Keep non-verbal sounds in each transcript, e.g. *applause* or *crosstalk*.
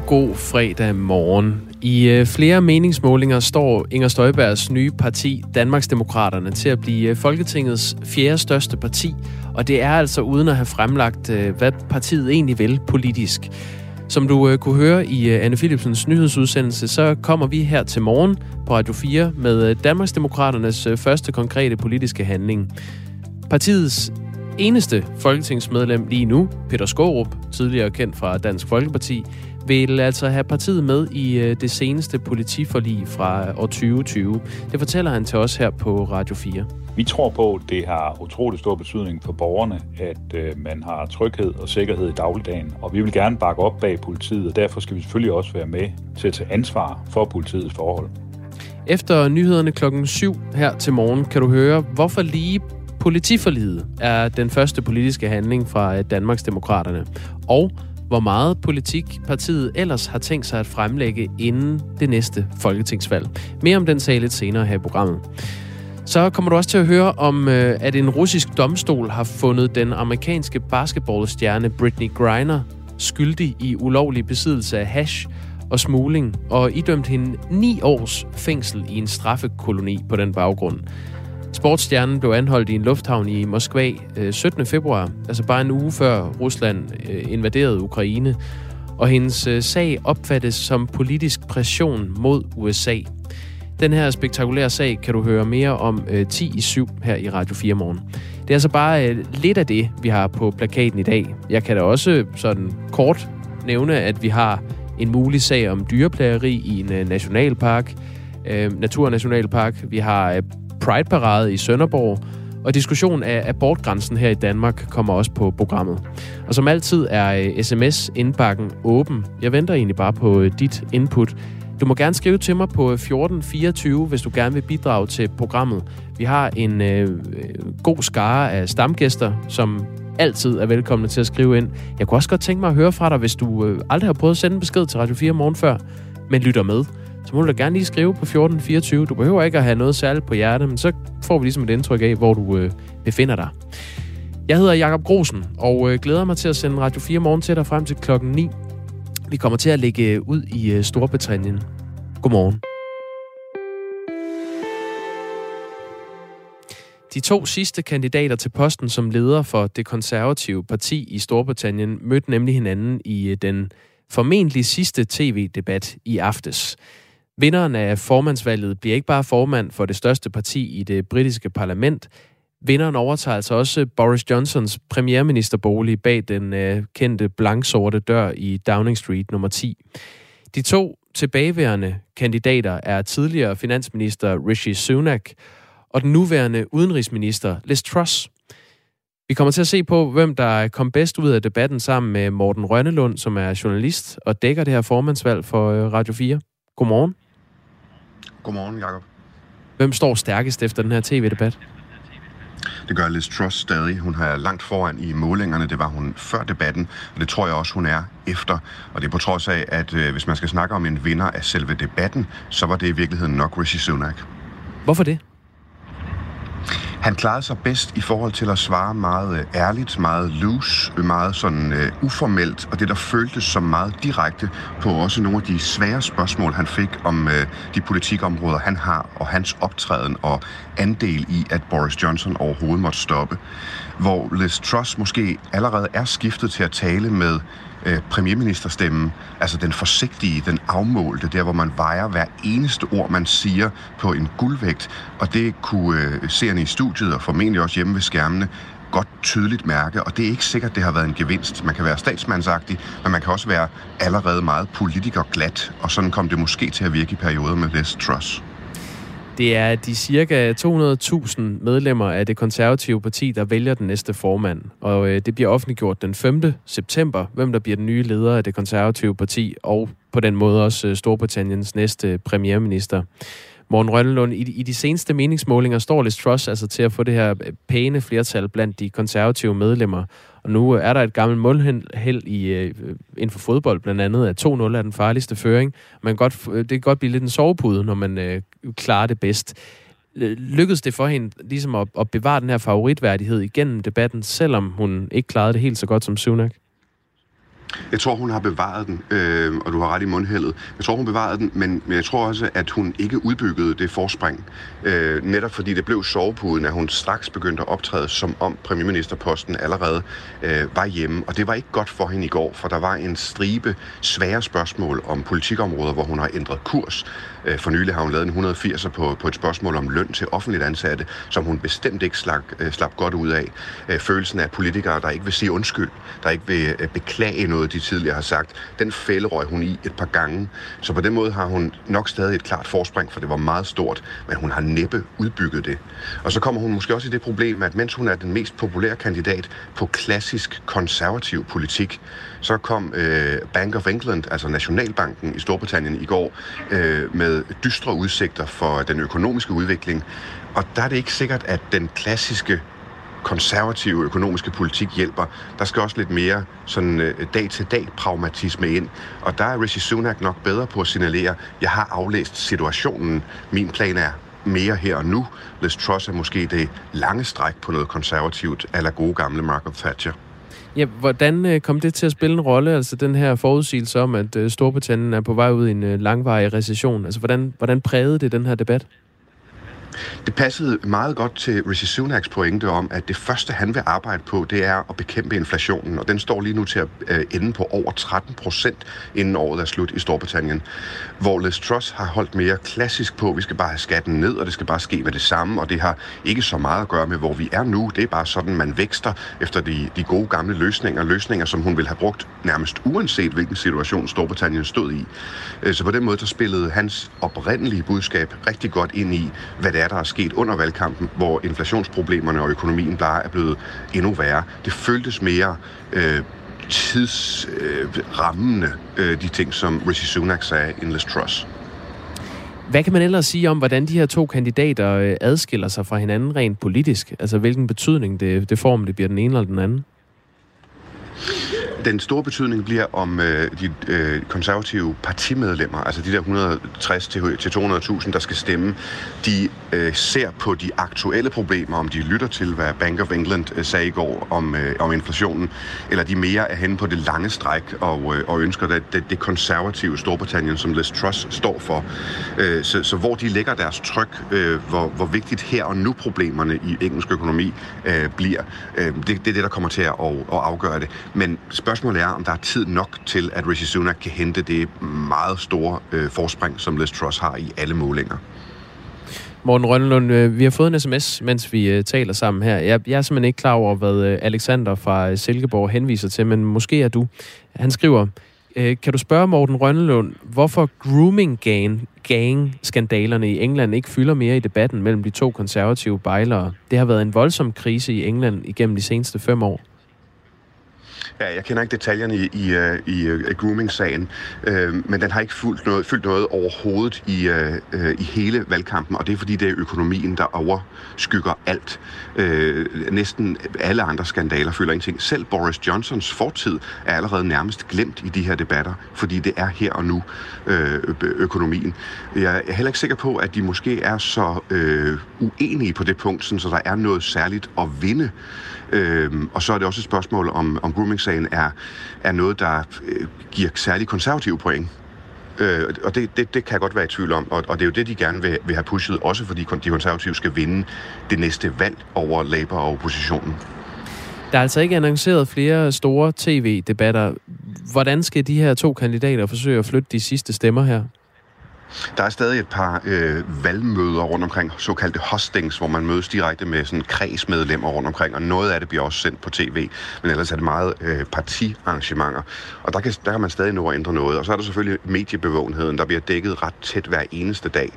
God fredag morgen. I øh, flere meningsmålinger står Inger Støjbergs nye parti, Danmarksdemokraterne, til at blive øh, Folketingets fjerde største parti. Og det er altså uden at have fremlagt, øh, hvad partiet egentlig vil politisk. Som du øh, kunne høre i øh, Anne Philipsens nyhedsudsendelse, så kommer vi her til morgen på Radio 4 med Danmarksdemokraternes første konkrete politiske handling. Partiets eneste folketingsmedlem lige nu, Peter Skorup, tidligere kendt fra Dansk Folkeparti, vil altså have partiet med i øh, det seneste politiforlig fra år 2020. Det fortæller han til os her på Radio 4. Vi tror på, at det har utrolig stor betydning for borgerne, at øh, man har tryghed og sikkerhed i dagligdagen. Og vi vil gerne bakke op bag politiet, og derfor skal vi selvfølgelig også være med til at tage ansvar for politiets forhold. Efter nyhederne klokken 7 her til morgen kan du høre, hvorfor lige politiforliget er den første politiske handling fra øh, Danmarks Demokraterne. Og hvor meget politik partiet ellers har tænkt sig at fremlægge inden det næste folketingsvalg. Mere om den sag lidt senere her i programmet. Så kommer du også til at høre om, øh, at en russisk domstol har fundet den amerikanske basketballstjerne Britney Griner skyldig i ulovlig besiddelse af hash og smugling, og idømt hende ni års fængsel i en straffekoloni på den baggrund. Sportsstjernen blev anholdt i en lufthavn i Moskva øh, 17. Februar, altså bare en uge før Rusland øh, invaderede Ukraine, og hendes øh, sag opfattes som politisk pression mod USA. Den her spektakulære sag kan du høre mere om 10 i 7 her i Radio 4 morgen. Det er altså bare lidt af det, vi har på plakaten i dag. Jeg kan da også sådan kort nævne, at vi har en mulig sag om dyreplageri i en nationalpark, Naturnationalpark. Vi har Pride-parade i Sønderborg, og diskussion af abortgrænsen her i Danmark kommer også på programmet. Og som altid er øh, sms-indbakken åben. Jeg venter egentlig bare på øh, dit input. Du må gerne skrive til mig på øh, 1424, hvis du gerne vil bidrage til programmet. Vi har en øh, god skare af stamgæster, som altid er velkomne til at skrive ind. Jeg kunne også godt tænke mig at høre fra dig, hvis du øh, aldrig har prøvet at sende en besked til Radio 4 morgen før, men lytter med så må du da gerne lige skrive på 1424. Du behøver ikke at have noget særligt på hjertet, men så får vi ligesom et indtryk af, hvor du øh, befinder dig. Jeg hedder Jakob Grosen, og øh, glæder mig til at sende Radio 4 morgen til dig frem til klokken 9. Vi kommer til at lægge øh, ud i øh, Storbritannien. Godmorgen. De to sidste kandidater til posten som leder for det konservative parti i Storbritannien mødte nemlig hinanden i øh, den formentlig sidste tv-debat i aftes. Vinderen af formandsvalget bliver ikke bare formand for det største parti i det britiske parlament. Vinderen overtager altså også Boris Johnsons premierministerbolig bag den øh, kendte blanksorte dør i Downing Street nummer 10. De to tilbageværende kandidater er tidligere finansminister Rishi Sunak og den nuværende udenrigsminister Liz Truss. Vi kommer til at se på, hvem der kom bedst ud af debatten sammen med Morten Rønnelund, som er journalist og dækker det her formandsvalg for øh, Radio 4. Godmorgen. Godmorgen, Jacob. Hvem står stærkest efter den her tv-debat? Det gør Liz Truss stadig. Hun har langt foran i målingerne. Det var hun før debatten, og det tror jeg også, hun er efter. Og det er på trods af, at øh, hvis man skal snakke om en vinder af selve debatten, så var det i virkeligheden nok Rishi Sunak. Hvorfor det? Han klarede sig bedst i forhold til at svare meget øh, ærligt, meget loose, meget sådan uh, uformelt, og det der føltes som meget direkte på også nogle af de svære spørgsmål, han fik om uh, de politikområder, han har, og hans optræden og andel i, at Boris Johnson overhovedet måtte stoppe. Hvor Liz Truss måske allerede er skiftet til at tale med øh, premierministerstemmen, altså den forsigtige, den afmålte, der hvor man vejer hver eneste ord, man siger på en guldvægt, og det kunne øh, seerne i studiet og formentlig også hjemme ved skærmene godt tydeligt mærke, og det er ikke sikkert, det har været en gevinst. Man kan være statsmandsagtig, men man kan også være allerede meget politikerglat, og sådan kom det måske til at virke i perioder med Liz Truss. Det er de cirka 200.000 medlemmer af det konservative parti, der vælger den næste formand. Og øh, det bliver offentliggjort den 5. september, hvem der bliver den nye leder af det konservative parti, og på den måde også øh, Storbritanniens næste premierminister. Morten Rønnelund, i, i de seneste meningsmålinger står Liz Truss altså til at få det her øh, pæne flertal blandt de konservative medlemmer. Og nu øh, er der et gammelt målhæld i, øh, inden for fodbold, blandt andet, at 2-0 er den farligste føring. Man godt, øh, det kan godt blive lidt en sovepude, når man øh, klare det bedst. Lykkedes det for hende ligesom at, at bevare den her favoritværdighed igennem debatten, selvom hun ikke klarede det helt så godt som Sunak? Jeg tror, hun har bevaret den, øh, og du har ret i mundhældet. Jeg tror, hun bevarede den, men, men jeg tror også, at hun ikke udbyggede det forspring. Øh, netop fordi det blev sovepuden, at hun straks begyndte at optræde, som om premierministerposten allerede øh, var hjemme. Og det var ikke godt for hende i går, for der var en stribe svære spørgsmål om politikområder, hvor hun har ændret kurs. Øh, for nylig har hun lavet en 180'er på, på et spørgsmål om løn til offentligt ansatte, som hun bestemt ikke slap, øh, slap godt ud af. Øh, følelsen af politikere, der ikke vil sige undskyld, der ikke vil beklage noget, de tidligere har sagt, den fælderøg hun i et par gange. Så på den måde har hun nok stadig et klart forspring, for det var meget stort, men hun har næppe udbygget det. Og så kommer hun måske også i det problem, at mens hun er den mest populære kandidat på klassisk konservativ politik, så kom øh, Bank of England, altså Nationalbanken i Storbritannien i går, øh, med dystre udsigter for den økonomiske udvikling. Og der er det ikke sikkert, at den klassiske konservative økonomiske politik hjælper. Der skal også lidt mere sådan øh, dag-til-dag pragmatisme ind. Og der er Rishi Sunak nok bedre på at signalere, jeg har aflæst situationen. Min plan er mere her og nu. Liz Truss er måske det lange stræk på noget konservativt, eller gode gamle Margaret Thatcher. Ja, hvordan øh, kom det til at spille en rolle, altså den her forudsigelse om, at øh, Storbritannien er på vej ud i en øh, langvarig recession? Altså, hvordan, hvordan prægede det den her debat? Det passede meget godt til Rishi Sunaks pointe om, at det første, han vil arbejde på, det er at bekæmpe inflationen, og den står lige nu til at øh, ende på over 13 procent, inden året er slut i Storbritannien. Hvor Liz Truss har holdt mere klassisk på, at vi skal bare have skatten ned, og det skal bare ske med det samme, og det har ikke så meget at gøre med, hvor vi er nu. Det er bare sådan, man vækster efter de, de gode gamle løsninger, løsninger, som hun vil have brugt nærmest uanset hvilken situation Storbritannien stod i. Øh, så på den måde, der spillede hans oprindelige budskab rigtig godt ind i, hvad det er, der er sket under valgkampen, hvor inflationsproblemerne og økonomien bare er blevet endnu værre. Det føltes mere øh, tidsrammende, øh, øh, de ting, som Rishi Sunak sagde, in Liz Truss. Hvad kan man ellers sige om, hvordan de her to kandidater øh, adskiller sig fra hinanden rent politisk? Altså hvilken betydning det, det får, om det bliver den ene eller den anden? Den store betydning bliver om øh, de øh, konservative partimedlemmer, altså de der 160 til, til 200.000, der skal stemme, de øh, ser på de aktuelle problemer, om de lytter til, hvad Bank of England øh, sagde i går om, øh, om inflationen, eller de mere er henne på det lange stræk og, øh, og ønsker det, det, det konservative Storbritannien, som Liz Truss står for. Øh, så, så hvor de lægger deres tryk, øh, hvor, hvor vigtigt her og nu problemerne i engelsk økonomi øh, bliver, øh, det, det er det, der kommer til at, at, at afgøre det. Men spørgsmålet er, om der er tid nok til, at Rishi Sunak kan hente det meget store øh, forspring, som Liz Truss har i alle målinger. Morten Rønlund, øh, vi har fået en sms, mens vi øh, taler sammen her. Jeg, jeg er simpelthen ikke klar over, hvad øh, Alexander fra Silkeborg henviser til, men måske er du. Han skriver, kan du spørge Morten Rønlund, hvorfor grooming gang, gang skandalerne i England ikke fylder mere i debatten mellem de to konservative bejlere? Det har været en voldsom krise i England igennem de seneste fem år. Ja, jeg kender ikke detaljerne i, i, øh, i, øh, i, grooming-sagen, øh, men den har ikke fyldt noget, fyldt noget overhovedet i, øh, øh, i hele valgkampen, og det er fordi, det er økonomien, der overskygger alt. Øh, næsten alle andre skandaler fylder ingenting. Selv Boris Johnsons fortid er allerede nærmest glemt i de her debatter, fordi det er her og nu øh, økonomien. Jeg er heller ikke sikker på, at de måske er så øh, uenige på det punkt, så der er noget særligt at vinde. Øh, og så er det også et spørgsmål om, om grooming sagen er, er noget, der øh, giver særlig konservative point. Øh, og det, det, det kan jeg godt være i tvivl om, og, og det er jo det, de gerne vil, vil have pushet, også fordi de konservative skal vinde det næste valg over Labour og oppositionen. Der er altså ikke annonceret flere store tv-debatter. Hvordan skal de her to kandidater forsøge at flytte de sidste stemmer her? Der er stadig et par øh, valgmøder rundt omkring, såkaldte hostings, hvor man mødes direkte med sådan kredsmedlemmer rundt omkring, og noget af det bliver også sendt på tv, men ellers er det meget øh, partiarrangementer. Og der kan, der kan man stadig nå at ændre noget. Og så er der selvfølgelig mediebevågenheden, der bliver dækket ret tæt hver eneste dag.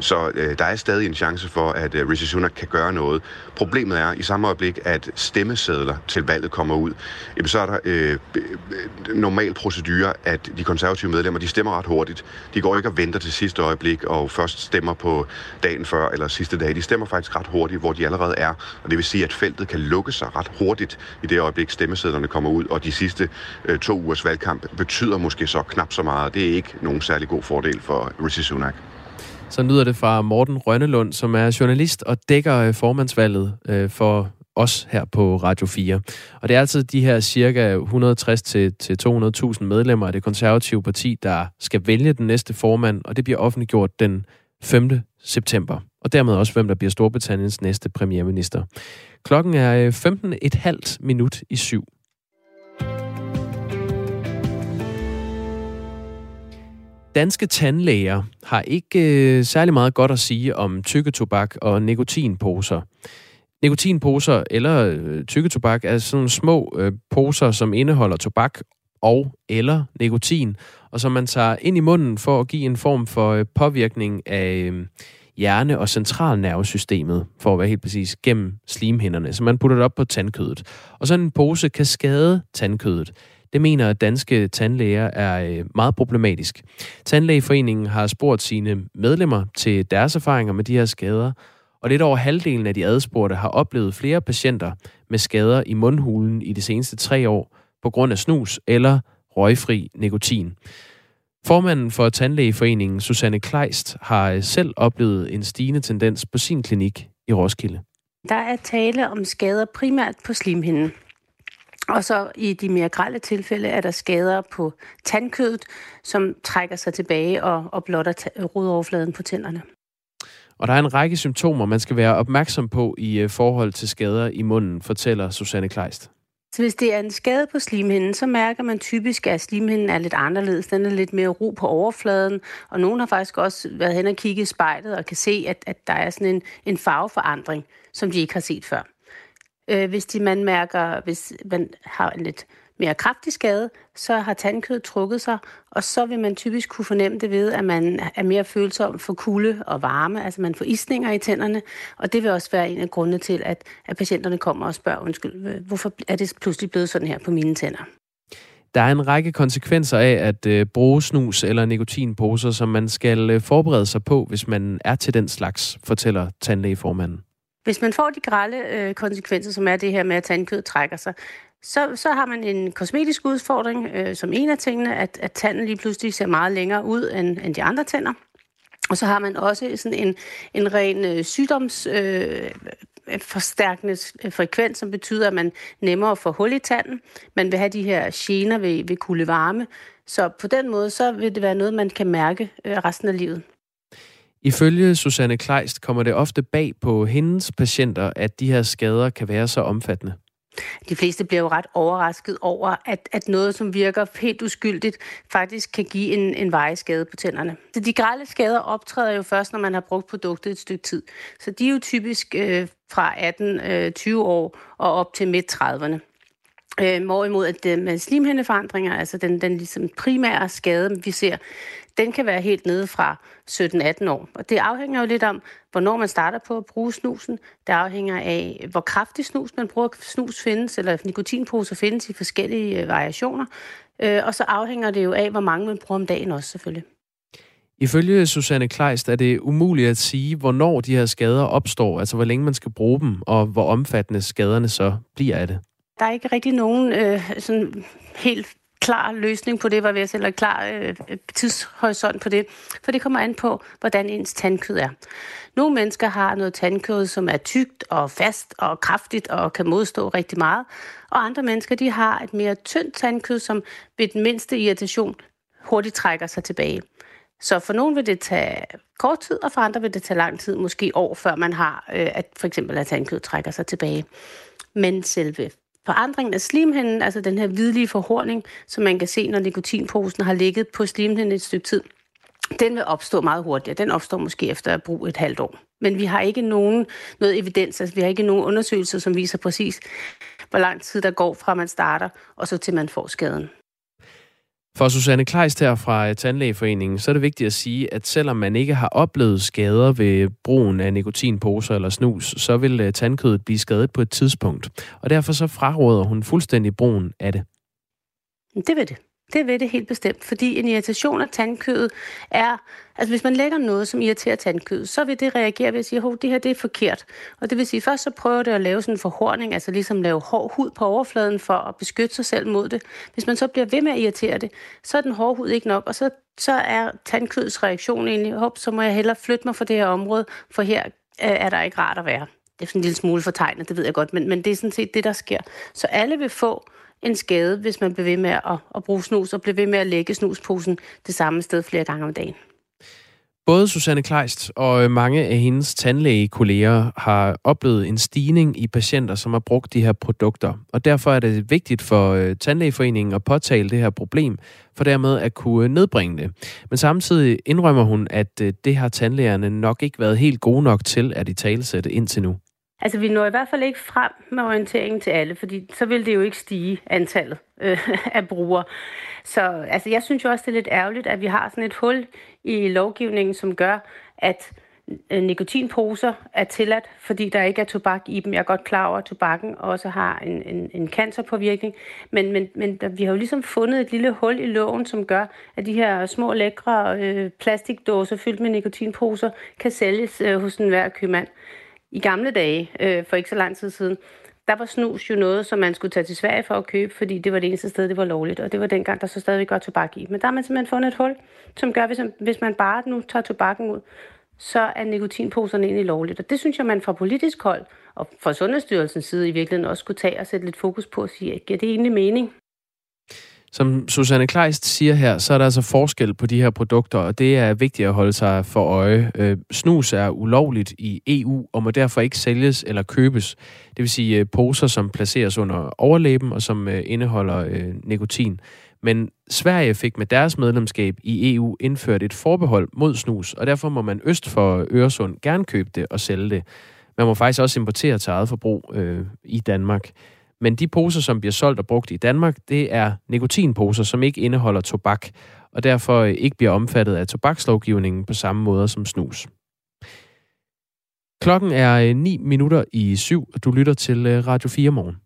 Så øh, der er stadig en chance for, at øh, Rishi Sunak kan gøre noget. Problemet er i samme øjeblik, at stemmesedler til valget kommer ud, jamen, så er der øh, normal procedure, at de konservative medlemmer, de stemmer ret hurtigt. De går ikke og venter til sidste øjeblik og først stemmer på dagen før eller sidste dag. De stemmer faktisk ret hurtigt, hvor de allerede er. Og det vil sige, at feltet kan lukke sig ret hurtigt i det øjeblik, stemmesedlerne kommer ud. Og de sidste øh, to ugers valgkamp betyder måske så knap så meget. Det er ikke nogen særlig god fordel for Rishi Sunak. Så lyder det fra Morten Rønnelund, som er journalist og dækker øh, formandsvalget øh, for os her på Radio 4. Og det er altså de her cirka 160-200.000 medlemmer af det konservative parti, der skal vælge den næste formand, og det bliver offentliggjort den 5. september. Og dermed også, hvem der bliver Storbritanniens næste premierminister. Klokken er øh, 15.30 minut i syv. Danske tandlæger har ikke øh, særlig meget godt at sige om tykketobak og nikotinposer. Nikotinposer eller øh, tykketobak er sådan nogle små øh, poser, som indeholder tobak og eller nikotin, og som man tager ind i munden for at give en form for øh, påvirkning af øh, hjerne- og centralnervesystemet, for at være helt præcis, gennem slimhinderne. Så man putter det op på tandkødet. Og sådan en pose kan skade tandkødet. Det mener danske tandlæger er øh, meget problematisk. Tandlægeforeningen har spurgt sine medlemmer til deres erfaringer med de her skader, og lidt over halvdelen af de adspurgte har oplevet flere patienter med skader i mundhulen i de seneste tre år på grund af snus eller røgfri nikotin. Formanden for Tandlægeforeningen, Susanne Kleist, har øh, selv oplevet en stigende tendens på sin klinik i Roskilde. Der er tale om skader primært på slimhinden. Og så i de mere grælde tilfælde er der skader på tandkødet, som trækker sig tilbage og, og blotter rodoverfladen på tænderne. Og der er en række symptomer, man skal være opmærksom på i øh, forhold til skader i munden, fortæller Susanne Kleist. Så hvis det er en skade på slimhinden, så mærker man typisk, at slimhinden er lidt anderledes. Den er lidt mere ro på overfladen, og nogen har faktisk også været hen og kigget i spejlet og kan se, at, at der er sådan en, en farveforandring, som de ikke har set før. Øh, hvis de, man mærker, hvis man har en lidt mere kraftig skade, så har tandkødet trukket sig, og så vil man typisk kunne fornemme det ved, at man er mere følsom for kulde og varme, altså man får isninger i tænderne, og det vil også være en af grundene til, at, at patienterne kommer og spørger, undskyld, hvorfor er det pludselig blevet sådan her på mine tænder? Der er en række konsekvenser af at øh, bruge snus eller nikotinposer, som man skal øh, forberede sig på, hvis man er til den slags, fortæller tandlægeformanden. Hvis man får de grælde øh, konsekvenser, som er det her med, at tandkød trækker sig, så, så har man en kosmetisk udfordring, øh, som en af tingene, at, at tanden lige pludselig ser meget længere ud end, end de andre tænder. Og så har man også sådan en, en ren øh, sygdoms... Øh, forstærkende øh, frekvens, som betyder, at man nemmere får hul i tanden. Man vil have de her gener ved, ved kulde varme. Så på den måde, så vil det være noget, man kan mærke øh, resten af livet. Ifølge Susanne Kleist kommer det ofte bag på hendes patienter, at de her skader kan være så omfattende. De fleste bliver jo ret overrasket over, at, at noget, som virker helt uskyldigt, faktisk kan give en, en veje skade på tænderne. Så de grælde skader optræder jo først, når man har brugt produktet et stykke tid. Så de er jo typisk øh, fra 18-20 øh, år og op til midt-30'erne. Øh, hvorimod at det med slimhindeforandringer, altså den, den ligesom primære skade, vi ser, den kan være helt nede fra 17-18 år. Og det afhænger jo lidt om, hvornår man starter på at bruge snusen. Det afhænger af, hvor kraftig snus man bruger. Snus findes, eller nikotinposer findes i forskellige øh, variationer. Øh, og så afhænger det jo af, hvor mange man bruger om dagen også selvfølgelig. Ifølge Susanne Kleist er det umuligt at sige, hvornår de her skader opstår, altså hvor længe man skal bruge dem, og hvor omfattende skaderne så bliver af det. Der er ikke rigtig nogen øh, sådan helt klar løsning på det, var ved eller klar øh, tidshorisont på det, for det kommer an på, hvordan ens tandkød er. Nogle mennesker har noget tandkød, som er tykt og fast og kraftigt og kan modstå rigtig meget, og andre mennesker de har et mere tyndt tandkød, som ved den mindste irritation hurtigt trækker sig tilbage. Så for nogen vil det tage kort tid, og for andre vil det tage lang tid, måske år, før man har, øh, at for eksempel at tandkød trækker sig tilbage. Men selve forandringen af slimhinden, altså den her hvidlige forhorning, som man kan se, når nikotinposen har ligget på slimhinden et stykke tid, den vil opstå meget hurtigt. Den opstår måske efter at bruge et halvt år. Men vi har ikke nogen noget evidens, altså vi har ikke nogen undersøgelser, som viser præcis, hvor lang tid der går fra man starter, og så til man får skaden. For Susanne Kleist her fra øh, Tandlægeforeningen, så er det vigtigt at sige, at selvom man ikke har oplevet skader ved brugen af nikotinposer eller snus, så vil øh, tandkødet blive skadet på et tidspunkt. Og derfor så fraråder hun fuldstændig brugen af det. Det vil det. Det vil det helt bestemt, fordi en irritation af tandkødet er, altså hvis man lægger noget, som irriterer tandkødet, så vil det reagere ved at sige, at det her det er forkert. Og det vil sige, først så prøver det at lave sådan en forhårning, altså ligesom lave hård hud på overfladen for at beskytte sig selv mod det. Hvis man så bliver ved med at irritere det, så er den hårde hud ikke nok, og så, så er tandkødets reaktion egentlig, hop, så må jeg hellere flytte mig fra det her område, for her øh, er der ikke rart at være. det er sådan en lille smule fortegnet, det ved jeg godt, men, men det er sådan set det, der sker. Så alle vil få en skade, hvis man bliver ved med at, at bruge snus, og bliver ved med at lægge snusposen det samme sted flere gange om dagen. Både Susanne Kleist og mange af hendes tandlægekolleger har oplevet en stigning i patienter, som har brugt de her produkter. Og derfor er det vigtigt for øh, Tandlægeforeningen at påtale det her problem, for dermed at kunne nedbringe det. Men samtidig indrømmer hun, at øh, det har tandlægerne nok ikke været helt gode nok til at i talesætte indtil nu. Altså, vi når i hvert fald ikke frem med orienteringen til alle, fordi så vil det jo ikke stige antallet øh, *laughs* af brugere. Så altså, jeg synes jo også, det er lidt ærgerligt, at vi har sådan et hul i lovgivningen, som gør, at øh, nikotinposer er tilladt, fordi der ikke er tobak i dem. Jeg er godt klar over, at tobakken også har en, en, en cancerpåvirkning. Men, men, men vi har jo ligesom fundet et lille hul i loven, som gør, at de her små lækre øh, plastikdåser fyldt med nikotinposer kan sælges øh, hos enhver købmand. I gamle dage, øh, for ikke så lang tid siden, der var snus jo noget, som man skulle tage til Sverige for at købe, fordi det var det eneste sted, det var lovligt, og det var dengang, der så stadigvæk var tobak i. Men der har man simpelthen fundet et hul, som gør, hvis hvis man bare nu tager tobakken ud, så er nikotinposerne egentlig lovligt. Og det synes jeg, man fra politisk hold og fra Sundhedsstyrelsens side i virkeligheden også skulle tage og sætte lidt fokus på at sige, giver det egentlig mening? Som Susanne Kleist siger her, så er der altså forskel på de her produkter, og det er vigtigt at holde sig for øje. Øh, snus er ulovligt i EU og må derfor ikke sælges eller købes. Det vil sige øh, poser, som placeres under overlæben og som øh, indeholder øh, nikotin. Men Sverige fik med deres medlemskab i EU indført et forbehold mod snus, og derfor må man øst for Øresund gerne købe det og sælge det. Man må faktisk også importere til eget forbrug øh, i Danmark. Men de poser, som bliver solgt og brugt i Danmark, det er nikotinposer, som ikke indeholder tobak, og derfor ikke bliver omfattet af tobakslovgivningen på samme måde som snus. Klokken er 9 øh, minutter i syv, og du lytter til øh, Radio 4 morgen.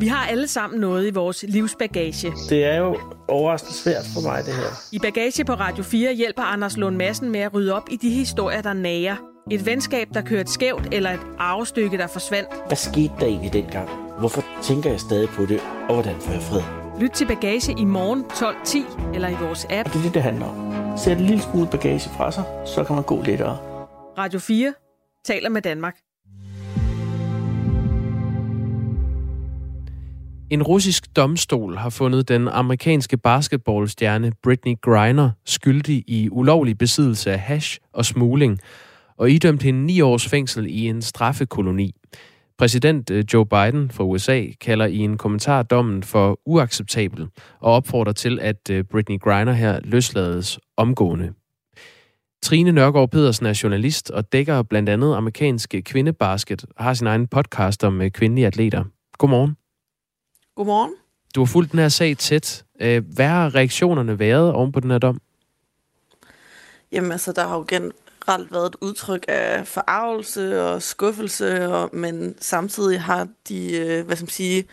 Vi har alle sammen noget i vores livsbagage. Det er jo overraskende svært for mig, det her. I Bagage på Radio 4 hjælper Anders Lund Madsen med at rydde op i de historier, der nager et venskab, der kørte skævt, eller et arvestykke, der forsvandt. Hvad skete der egentlig dengang? Hvorfor tænker jeg stadig på det, og hvordan får jeg fred? Lyt til Bagage i morgen 12.10 eller i vores app. Og det er det, det handler om. Sæt en lille smule bagage fra sig, så kan man gå lettere. Radio 4 taler med Danmark. En russisk domstol har fundet den amerikanske basketballstjerne Britney Griner skyldig i ulovlig besiddelse af hash og smugling, og idømt hende ni års fængsel i en straffekoloni. Præsident øh, Joe Biden fra USA kalder i en kommentar dommen for uacceptabel og opfordrer til, at øh, Britney Griner her løslades omgående. Trine Nørgaard Pedersen er journalist og dækker blandt andet amerikanske kvindebasket og har sin egen podcast om øh, kvindelige atleter. Godmorgen. Godmorgen. Du har fulgt den her sag tæt. Hvad har reaktionerne været oven på den her dom? Jamen altså, der har jo gen generelt været et udtryk af forarvelse og skuffelse, og, men samtidig har de, øh, hvad skal man sige,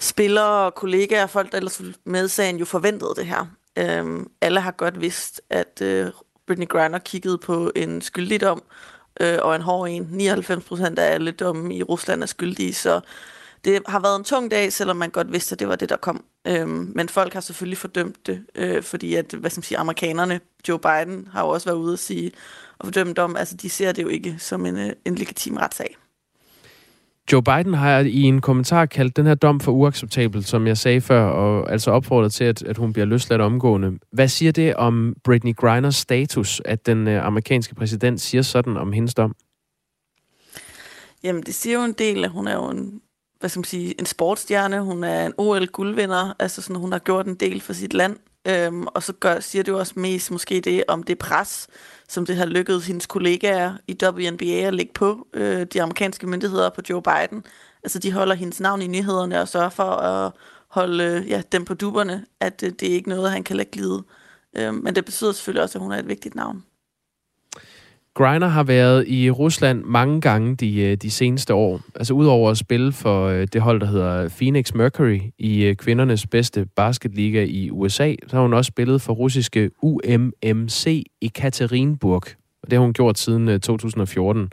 spillere og kollegaer og folk, der ellers med sagen, jo forventet det her. Øhm, alle har godt vidst, at øh, Britney Griner kiggede på en skyldigdom, øh, og en hård en. 99 procent af alle domme i Rusland er skyldige, så det har været en tung dag, selvom man godt vidste, at det var det, der kom. Øhm, men folk har selvfølgelig fordømt det, øh, fordi at, hvad skal man sige, amerikanerne, Joe Biden, har jo også været ude at sige, og fordømme dem. Altså, de ser det jo ikke som en, øh, en legitim retssag. Joe Biden har i en kommentar kaldt den her dom for uacceptabel, som jeg sagde før, og altså opfordret til, at, at hun bliver løsladt omgående. Hvad siger det om Britney Griners status, at den uh, amerikanske præsident siger sådan om hendes dom? Jamen, det siger jo en del, at hun er jo en, hvad skal man sige, en sportsstjerne. Hun er en OL-guldvinder. Altså sådan, hun har gjort en del for sit land. Øhm, og så gør, siger det jo også mest måske det om det pres, som det har lykkedes hendes kollegaer i WNBA at lægge på øh, de amerikanske myndigheder på Joe Biden. Altså de holder hendes navn i nyhederne og sørger for at holde øh, ja, dem på duberne, at øh, det er ikke noget, han kan lade glide. Øh, men det betyder selvfølgelig også, at hun er et vigtigt navn. Griner har været i Rusland mange gange de, øh, de seneste år. Altså udover at spille for øh, det hold, der hedder Phoenix Mercury i øh, kvindernes bedste basketliga i USA, så har hun også spillet for russiske UMMC i Katerinburg. Og det har hun gjort siden 2014.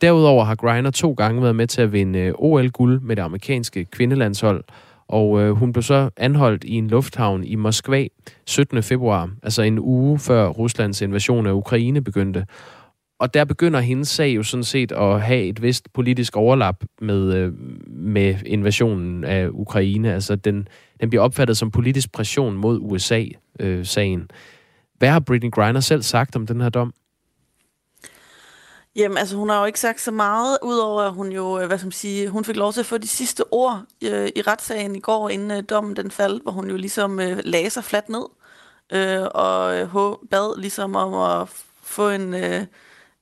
Derudover har Griner to gange været med til at vinde OL-guld med det amerikanske kvindelandshold, og øh, hun blev så anholdt i en lufthavn i Moskva 17. februar, altså en uge før Ruslands invasion af Ukraine begyndte og der begynder hendes sag jo sådan set at have et vist politisk overlap med, øh, med invasionen af Ukraine. Altså den, den bliver opfattet som politisk pression mod USA-sagen. Øh, Hvad har Britney Griner selv sagt om den her dom? Jamen, altså hun har jo ikke sagt så meget, udover at hun jo, øh, hvad skal man sige, hun fik lov til at få de sidste ord øh, i retssagen i går, inden øh, dommen den faldt, hvor hun jo ligesom øh, lagde sig fladt ned, øh, og øh, bad ligesom om at få en, øh,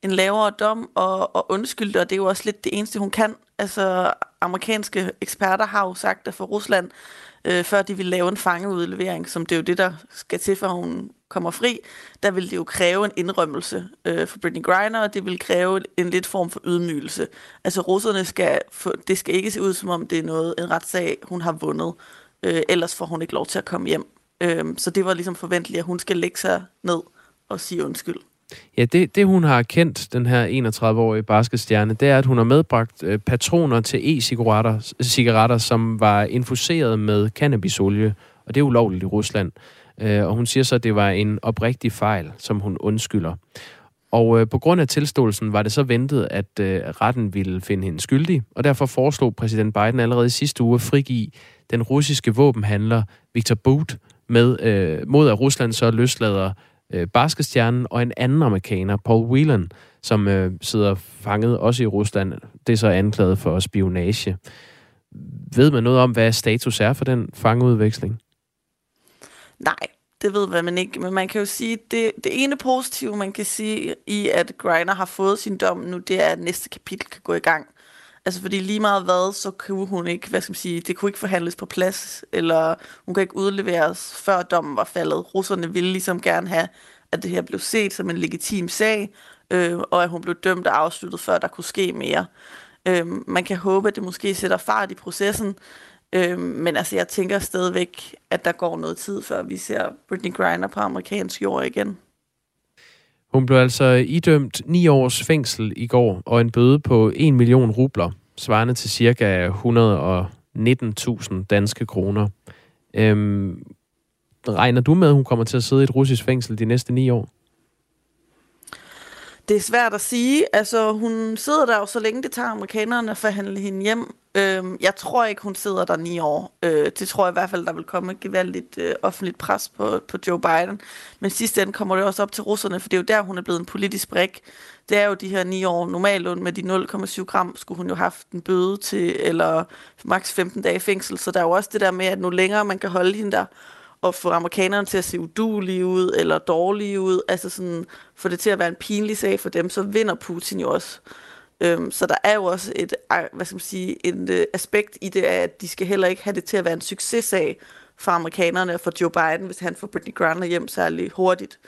en lavere dom og, og undskyldte, og det er jo også lidt det eneste, hun kan. Altså, amerikanske eksperter har jo sagt, at for Rusland, øh, før de vil lave en fangeudlevering, som det er jo det, der skal til, for hun kommer fri, der vil det jo kræve en indrømmelse øh, for Britney Griner, og det vil kræve en lidt form for ydmygelse. Altså russerne skal, for, det skal ikke se ud som om det er noget, en retssag, hun har vundet, øh, ellers får hun ikke lov til at komme hjem. Øh, så det var ligesom forventeligt, at hun skal lægge sig ned og sige undskyld. Ja, det, det hun har kendt, den her 31-årige basketstjerne, det er, at hun har medbragt øh, patroner til e-cigaretter, cigaretter, som var infuseret med cannabisolie, og det er ulovligt i Rusland. Øh, og hun siger så, at det var en oprigtig fejl, som hun undskylder. Og øh, på grund af tilståelsen var det så ventet, at øh, retten ville finde hende skyldig, og derfor foreslog præsident Biden allerede i sidste uge at frigive den russiske våbenhandler Victor Boot med, øh, mod at Rusland så løslader øh, basketstjernen og en anden amerikaner, Paul Whelan, som øh, sidder fanget også i Rusland. Det er så anklaget for spionage. Ved man noget om, hvad status er for den fangeudveksling? Nej, det ved man ikke. Men man kan jo sige, det, det ene positive, man kan sige i, at Griner har fået sin dom nu, det er, at næste kapitel kan gå i gang. Altså fordi lige meget hvad, så kunne hun ikke, hvad skal man sige, det kunne ikke forhandles på plads, eller hun kan ikke udleveres, før dommen var faldet. Russerne ville ligesom gerne have, at det her blev set som en legitim sag, øh, og at hun blev dømt og afsluttet, før der kunne ske mere. Øh, man kan håbe, at det måske sætter fart i processen, øh, men altså jeg tænker stadigvæk, at der går noget tid, før vi ser Britney Griner på amerikansk jord igen. Hun blev altså idømt 9 års fængsel i går, og en bøde på 1 million rubler, svarende til ca. 119.000 danske kroner. Øhm, regner du med, at hun kommer til at sidde i et russisk fængsel de næste 9 år? Det er svært at sige. Altså, hun sidder der jo så længe det tager amerikanerne at forhandle hende hjem. Øhm, jeg tror ikke, hun sidder der ni år. Øh, det tror jeg i hvert fald, der vil komme et gevaldigt øh, offentligt pres på, på Joe Biden. Men sidst ende kommer det også op til russerne, for det er jo der, hun er blevet en politisk brik. Det er jo de her ni år. Normalt med de 0,7 gram skulle hun jo have haft en bøde til, eller maks 15 dage fængsel. Så der er jo også det der med, at nu længere man kan holde hende der, og få amerikanerne til at se udulige ud, eller dårlige ud, altså sådan, få det til at være en pinlig sag for dem, så vinder Putin jo også. Øhm, så der er jo også et, hvad skal man sige, et øh, aspekt i det, at de skal heller ikke have det til at være en successag for amerikanerne og for Joe Biden, hvis han får Britney Griner hjem særlig hurtigt.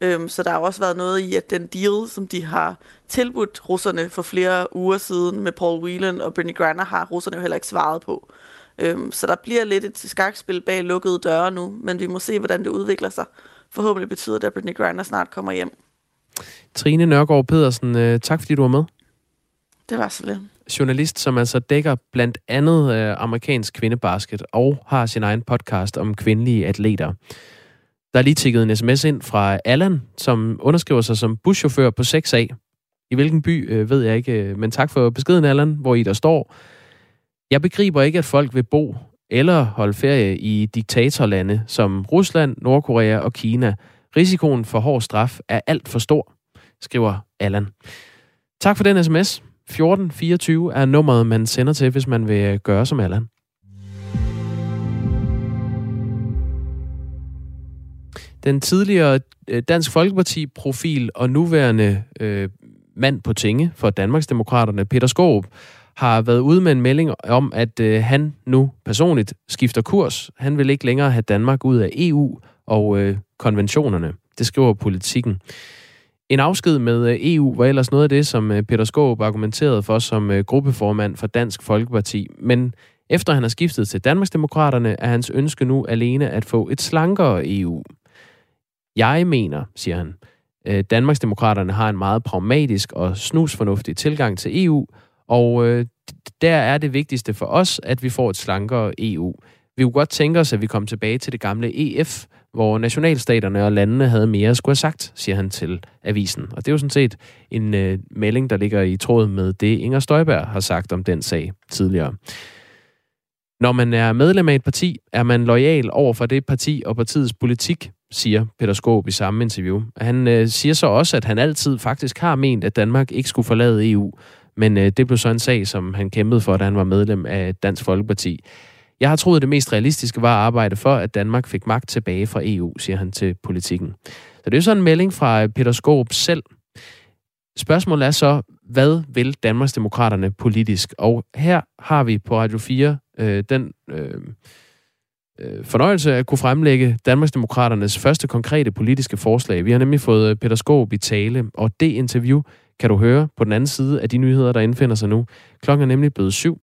Øhm, så der har også været noget i, at den deal, som de har tilbudt russerne for flere uger siden med Paul Whelan og Britney Griner, har russerne jo heller ikke svaret på. Øhm, så der bliver lidt et skakspil bag lukkede døre nu, men vi må se, hvordan det udvikler sig. Forhåbentlig betyder det, at Britney Griner snart kommer hjem. Trine Nørgaard Pedersen, øh, tak fordi du var med. Det var så lidt. Journalist, som altså dækker blandt andet øh, amerikansk kvindebasket og har sin egen podcast om kvindelige atleter. Der er lige tikket en sms ind fra Allan, som underskriver sig som buschauffør på 6A. I hvilken by, øh, ved jeg ikke, øh, men tak for beskeden, Allan, hvor I der står. Jeg begriber ikke, at folk vil bo eller holde ferie i diktatorlande som Rusland, Nordkorea og Kina. Risikoen for hård straf er alt for stor, skriver Allan. Tak for den sms. 1424 er nummeret, man sender til, hvis man vil øh, gøre som Allan. Den tidligere øh, Dansk Folkeparti-profil og nuværende øh, mand på tinge for Danmarksdemokraterne, Peter Skåb, har været ude med en melding om, at øh, han nu personligt skifter kurs. Han vil ikke længere have Danmark ud af EU og øh, konventionerne. Det skriver politikken. En afsked med øh, EU var ellers noget af det, som øh, Peter Skåb argumenterede for som øh, gruppeformand for Dansk Folkeparti. Men efter han har skiftet til Danmarksdemokraterne, er hans ønske nu alene at få et slankere EU. Jeg mener, siger han, Danmarksdemokraterne har en meget pragmatisk og snusfornuftig tilgang til EU, og der er det vigtigste for os, at vi får et slankere EU. Vi kunne godt tænke os, at vi kom tilbage til det gamle EF, hvor nationalstaterne og landene havde mere at skulle have sagt, siger han til avisen. Og det er jo sådan set en øh, melding, der ligger i tråd med det, Inger Støjberg har sagt om den sag tidligere. Når man er medlem af et parti, er man lojal over for det parti og partiets politik, siger Peter Skåb i samme interview. Han øh, siger så også, at han altid faktisk har ment, at Danmark ikke skulle forlade EU, men øh, det blev så en sag, som han kæmpede for, da han var medlem af Dansk Folkeparti. Jeg har troet, at det mest realistiske var at arbejde for, at Danmark fik magt tilbage fra EU, siger han til politikken. Så det er jo sådan en melding fra Peter Skåb selv. Spørgsmålet er så, hvad vil Danmarksdemokraterne politisk? Og her har vi på Radio 4 øh, den øh, øh, fornøjelse at kunne fremlægge Danmarksdemokraternes første konkrete politiske forslag. Vi har nemlig fået øh, Peter Skåb i tale, og det interview kan du høre på den anden side af de nyheder, der indfinder sig nu. Klokken er nemlig blevet syv.